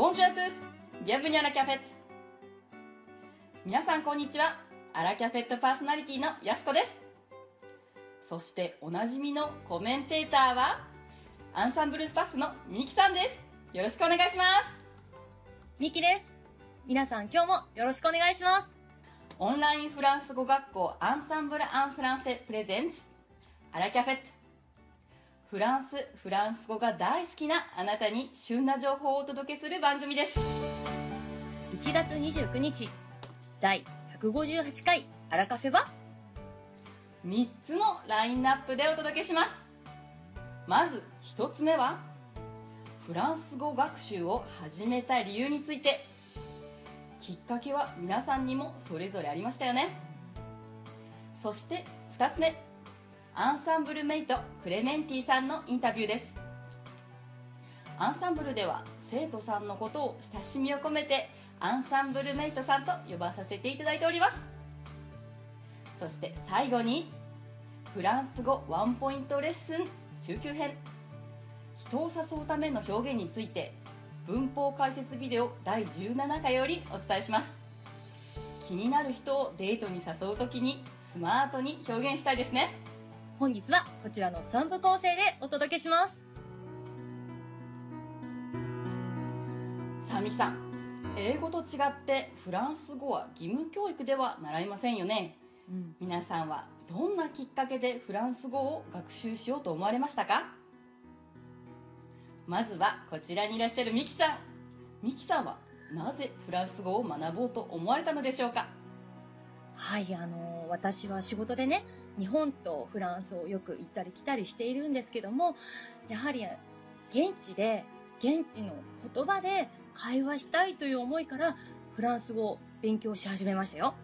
ボンジュアトゥースビアブニャラキャフェット皆さんこんにちは。アラキャフェットパーソナリティのやすこです。そしておなじみのコメンテーターはアンサンブルスタッフのミキさんです。よろしくお願いします。ミキです。皆さん今日もよろしくお願いします。オンラインフランス語学校アンサンブル・アン・フランセプレゼンツ。アラキャフェットフランスフランス語が大好きなあなたに旬な情報をお届けする番組です。1月29日第158回アラカフェは？3つのラインナップでお届けします。まず1つ目はフランス語学習を始めた理由について。きっかけは皆さんにもそれぞれありましたよね。そして2つ目アンサンブルメイトクレメンティさんのインタビューです。アンサンブルでは生徒さんのことを親しみを込めてアンサンブルメイトさんと呼ばさせていただいております。そして最後にフランス語ワンポイントレッスン中級編。人を誘うための表現について文法解説ビデオ第17回よりお伝えします。気になる人をデートに誘う時にスマートに表現したいですね。本日はこちらの3部構成でお届けします。さあミキさん。英語と違ってフランス語は義務教育では習いませんよね、うん、皆さんはどんなきっかけでフランス語を学習しようと思われましたか？まずはこちらにいらっしゃるミキさん。ミキさんはなぜフランス語を学ぼうと思われたのでしょうか？はいあの私は仕事でね日本とフランスをよく行ったり来たりしているんですけどもやはり現地で現地の言葉で会話したいという思いからフランス語を勉強し始めましたよ。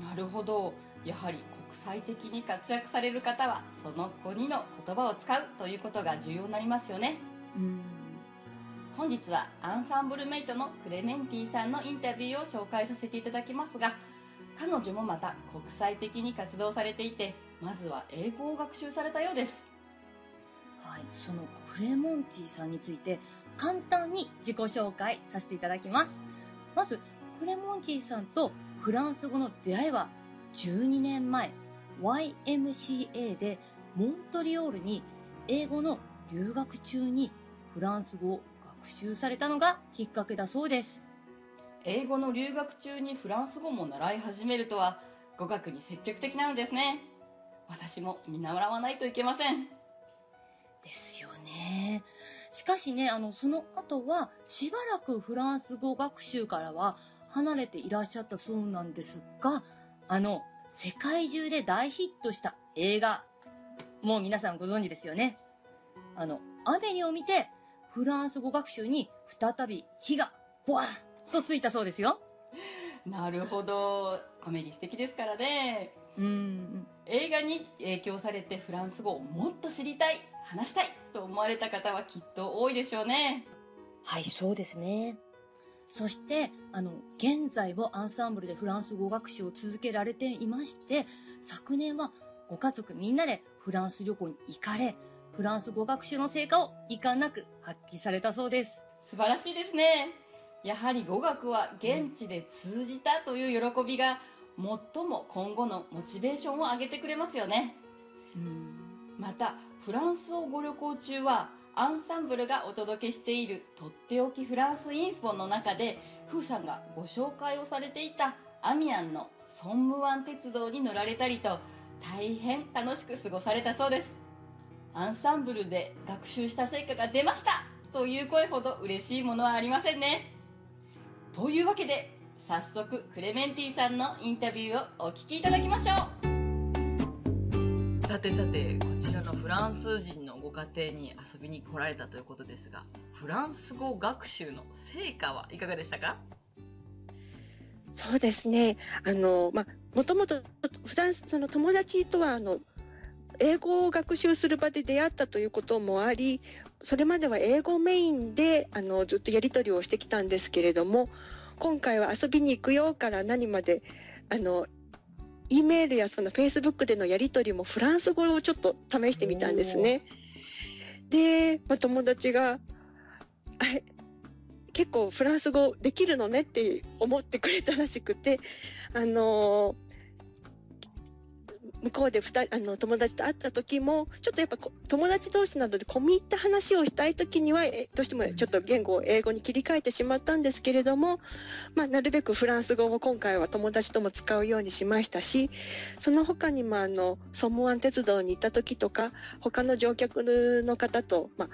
なるほど。やはり国際的に活躍される方はその国の言葉を使うということが重要になりますよね。うん。本日はアンサンブルメイトのクレメンティさんのインタビューを紹介させていただきますが彼女もまた国際的に活動されていてまずは英語を学習されたようです。はいそのクレモンティさんについて簡単に自己紹介させていただきます。まずクレモンティさんとフランス語の出会いは12年前 YMCA でモントリオールに英語の留学中にフランス語を学習されたのがきっかけだそうです。英語の留学中にフランス語も習い始めるとは語学に積極的なのですね。私も見習わないといけません。ですよね。しかしねあのその後はしばらくフランス語学習からは離れていらっしゃったそうなんですがあの世界中で大ヒットした映画もう皆さんご存知ですよね。あのアメリを見てフランス語学習に再び火がボワーとついたそうですよ。なるほど。アメリ素敵ですからね。うん。映画に影響されてフランス語をもっと知りたい、話したいと思われた方はきっと多いでしょうね。はい、そうですね。そして、あの、現在もアンサンブルでフランス語学習を続けられていまして、昨年はご家族みんなでフランス旅行に行かれ、フランス語学習の成果を遺憾なく発揮されたそうです。素晴らしいですね。やはり語学は現地で通じたという喜びが最も今後のモチベーションを上げてくれますよね、うん、またフランスをご旅行中はアンサンブルがお届けしているとっておきフランスインフォの中でフーさんがご紹介をされていたアミアンのソンムワン鉄道に乗られたりと大変楽しく過ごされたそうです。アンサンブルで学習した成果が出ましたという声ほど嬉しいものはありませんねというわけで早速クレメンティさんのインタビューをお聞きいただきましょう。さてさてこちらのフランス人のご家庭に遊びに来られたということですがフランス語学習の成果はいかがでしたか？そうですね。あの、まあ、もともとフランスその友達とはあの英語を学習する場で出会ったということもありそれまでは英語メインであのずっとやり取りをしてきたんですけれども今回は遊びに行くよから何まであの E メールやそのフェイスブックでのやり取りもフランス語をちょっと試してみたんですね。で、まあ、友達が「あれ結構フランス語できるのねって思ってくれたらしくて、あの向こうで二人あの友達と会った時もちょっとやっぱこ友達同士などで込み入った話をしたい時にはえどうしてもちょっと言語を英語に切り替えてしまったんですけれども、まあ、なるべくフランス語を今回は友達とも使うようにしましたしその他にもあのソムワン鉄道に行った時とか他の乗客の方と、まあ、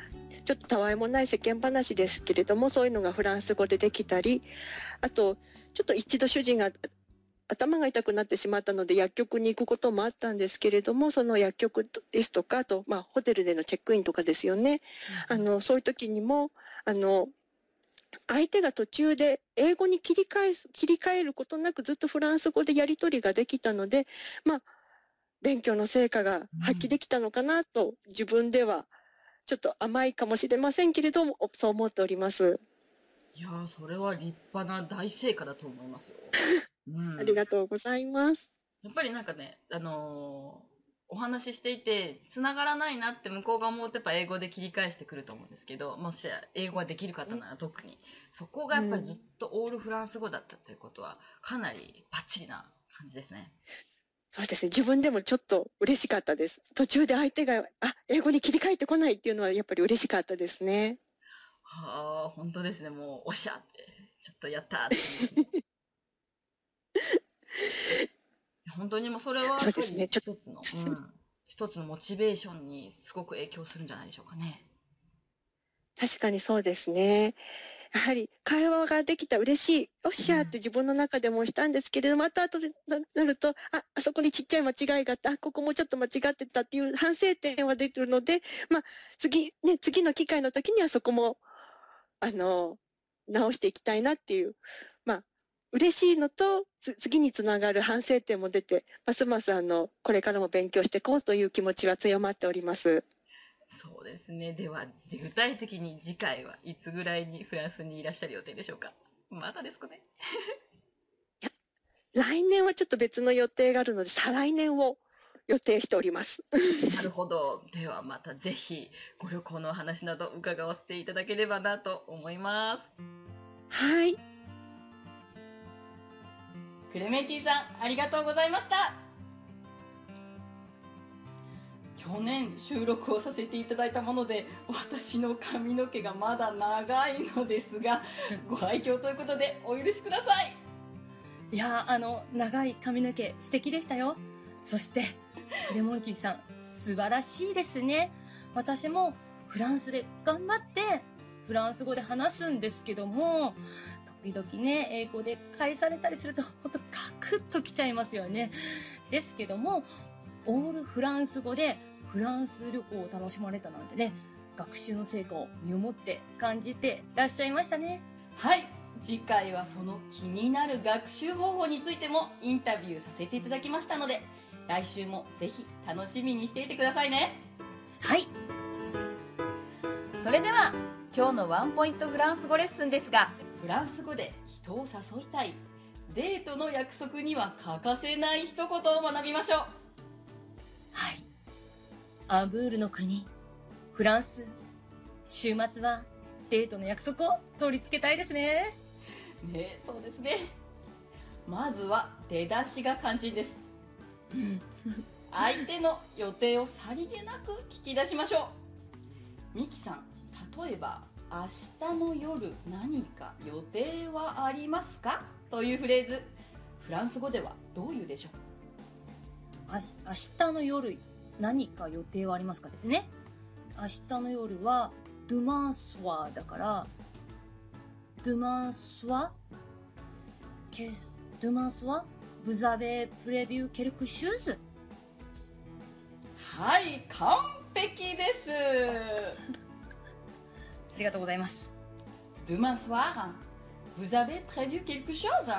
ちょっとたわいもない世間話ですけれどもそういうのがフランス語でできたりあとちょっと一度主人が頭が痛くなってしまったので薬局に行くこともあったんですけれどもその薬局ですとかあと、まあ、ホテルでのチェックインとかですよね、あのそういう時にもあの相手が途中で英語に切り替え切り替えることなくずっとフランス語でやり取りができたので、まあ、勉強の成果が発揮できたのかなと、自分ではちょっと甘いかもしれませんけれどもそう思っております。いやー、それは立派な大成果だと思いますよ。うん、ありがとうございます。やっぱりなんかね、あのーお話ししていて、繋がらないなって向こうが思うとやっぱ英語で切り返してくると思うんですけど、もし英語ができる方なら特に、そこがやっぱりずっとオールフランス語だったということは、かなりバッチリな感じですね。そうですね。自分でもちょっと嬉しかったです。途中で相手が、あ、英語に切り替えてこないっていうのはやっぱり嬉しかったですね。はあ、本当ですね。もう、おっしゃって、ちょっとやったーって。本当にもうそれはやっぱりそうですね一つの、うん、一つのモチベーションにすごく影響するんじゃないでしょうかね。確かにそうですね。やはり会話ができた嬉しい、おっしゃーって自分の中でもしたんですけれども、また後でななると、あ、あそこにちっちゃい間違いがあった、あ、ここもちょっと間違ってたっていう反省点は出てるので、まあ、次、ね、次の機会の時にはそこも、あの、直していきたいなっていう、まあ、嬉しいのと、つ次につながる反省点も出て、ますますあの、これからも勉強していこうという気持ちは強まっております。そうですね。では、具体的に次回はいつぐらいにフランスにいらっしゃる予定でしょうか？まだですかね？来年はちょっと別の予定があるので、再来年を予定しております。なるほど。ではまたぜひご旅行のお話など伺わせていただければなと思います。はい。クレメンティさん、ありがとうございました。去年収録をさせていただいたもので、私の髪の毛がまだ長いのですが、ご愛嬌ということでお許しください。いやーあの、長い髪の毛素敵でしたよ。そして、レモンチーさん、素晴らしいですね。私もフランスで頑張って、フランス語で話すんですけども、時々ね、英語で返されたりすると、ほんとカクッときちゃいますよね。ですけども、オールフランス語でフランス旅行を楽しまれたなんてね、学習の成果を身をもって感じてらっしゃいましたね。はい。次回はその気になる学習方法についてもインタビューさせていただきましたので、来週もぜひ楽しみにしていてくださいね。はい。それでは今日のワンポイントフランス語レッスンですがフランス語で人を誘いたいデートの約束には欠かせない一言を学びましょうはい。アブールの国、フランス。週末はデートの約束を取り付けたいですね。ねそうですねまずは出だしが肝心です相手の予定をさりげなく聞き出しましょうミキさん例えば「明日の夜何か予定はありますか?」というフレーズ。フランス語ではどういうでしょう？あし明日の夜何か予定はありますかですね。明日の夜は、ドゥマンスワーだから、ドゥマンスワ？ケドゥマンスワ？ブザベプレビューケルクシューズ？はい完璧です。ありがとうございます。Demain soir, vous avez prévu quelque chose?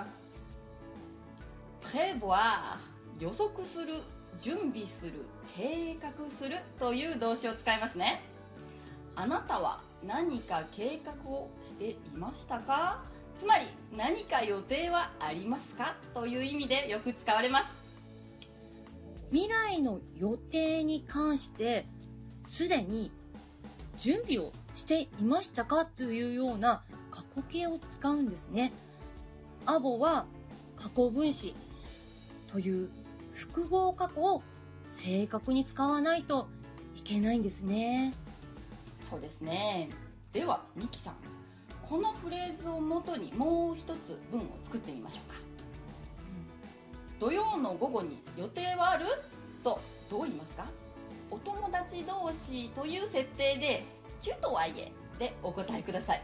Prévoir 予測する準備する計画するという動詞を使いますねあなたは何か計画をしていましたかつまり何か予定はありますかという意味でよく使われます未来の予定に関して、すでに準備をしていましたか？というような過去形を使うんですね。アボは過去分詞という複合過去を正確に使わないといけないんですね。そうですね。ではミキさん。このフレーズをもとにもう一つ文を作ってみましょうか。土曜の午後に予定はある？とどう言いますか？お友達同士という設定で「チュとはいえ」でお答えください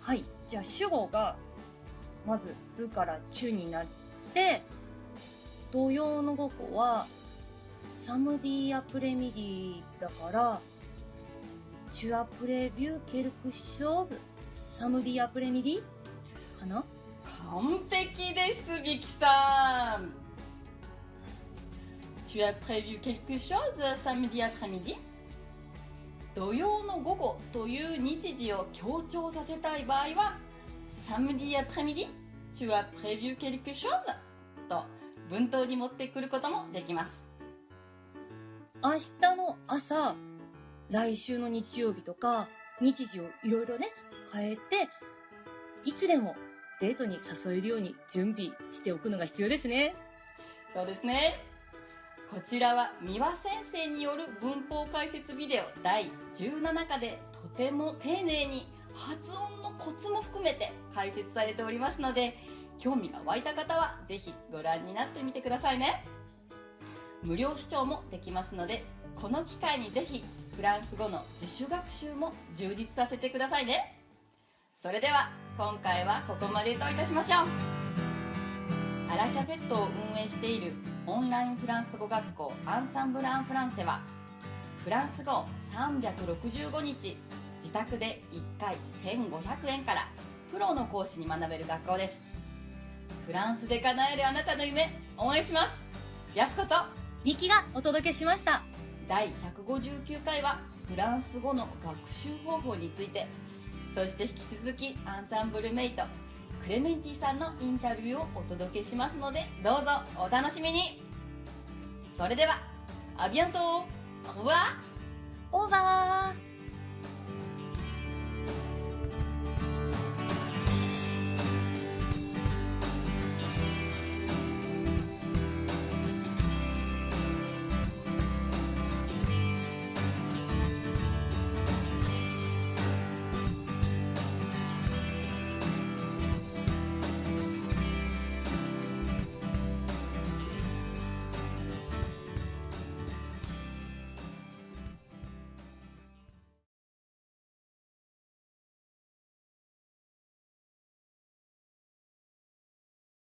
はい。じゃあ主語が、まず、ルからチュになって、土曜の午後は、 samedi après-midi だから、 Tu as prévu quelque chose 、 samedi après-midi ？かな？完璧ですミキさん Tu as prévu quelque chose samedi après-midi? 土曜の午後という日時を強調させたい場合は samedi après-midi? Tu as prévu quelque chose? と文頭に持ってくることもできます明日の朝、来週の日曜日とか、日時をいろいろね、変えて、いつでもデートに誘えるように準備しておくのが必要ですね。そうですねこちらは三輪先生による文法解説ビデオ第17課でとても丁寧に発音のコツも含めて解説されておりますので興味が湧いた方はぜひご覧になってみてくださいね。無料視聴もできますのでこの機会にぜひフランス語の自主学習も充実させてくださいね。それでは今回はここまでといたしましょう。アラキャフェットを運営しているオンラインフランス語学校アンサンブル・アン・フランセはフランス語365日自宅で1回1500円からプロの講師に学べる学校です。フランスで叶えるあなたの夢応援します。やすことミキがお届けしました。第159回はフランス語の学習方法について。そして引き続きアンサンブルメイトレメンティさんのインタビューをお届けしますのでどうぞお楽しみに。それではアビアントオーバー。オーバー。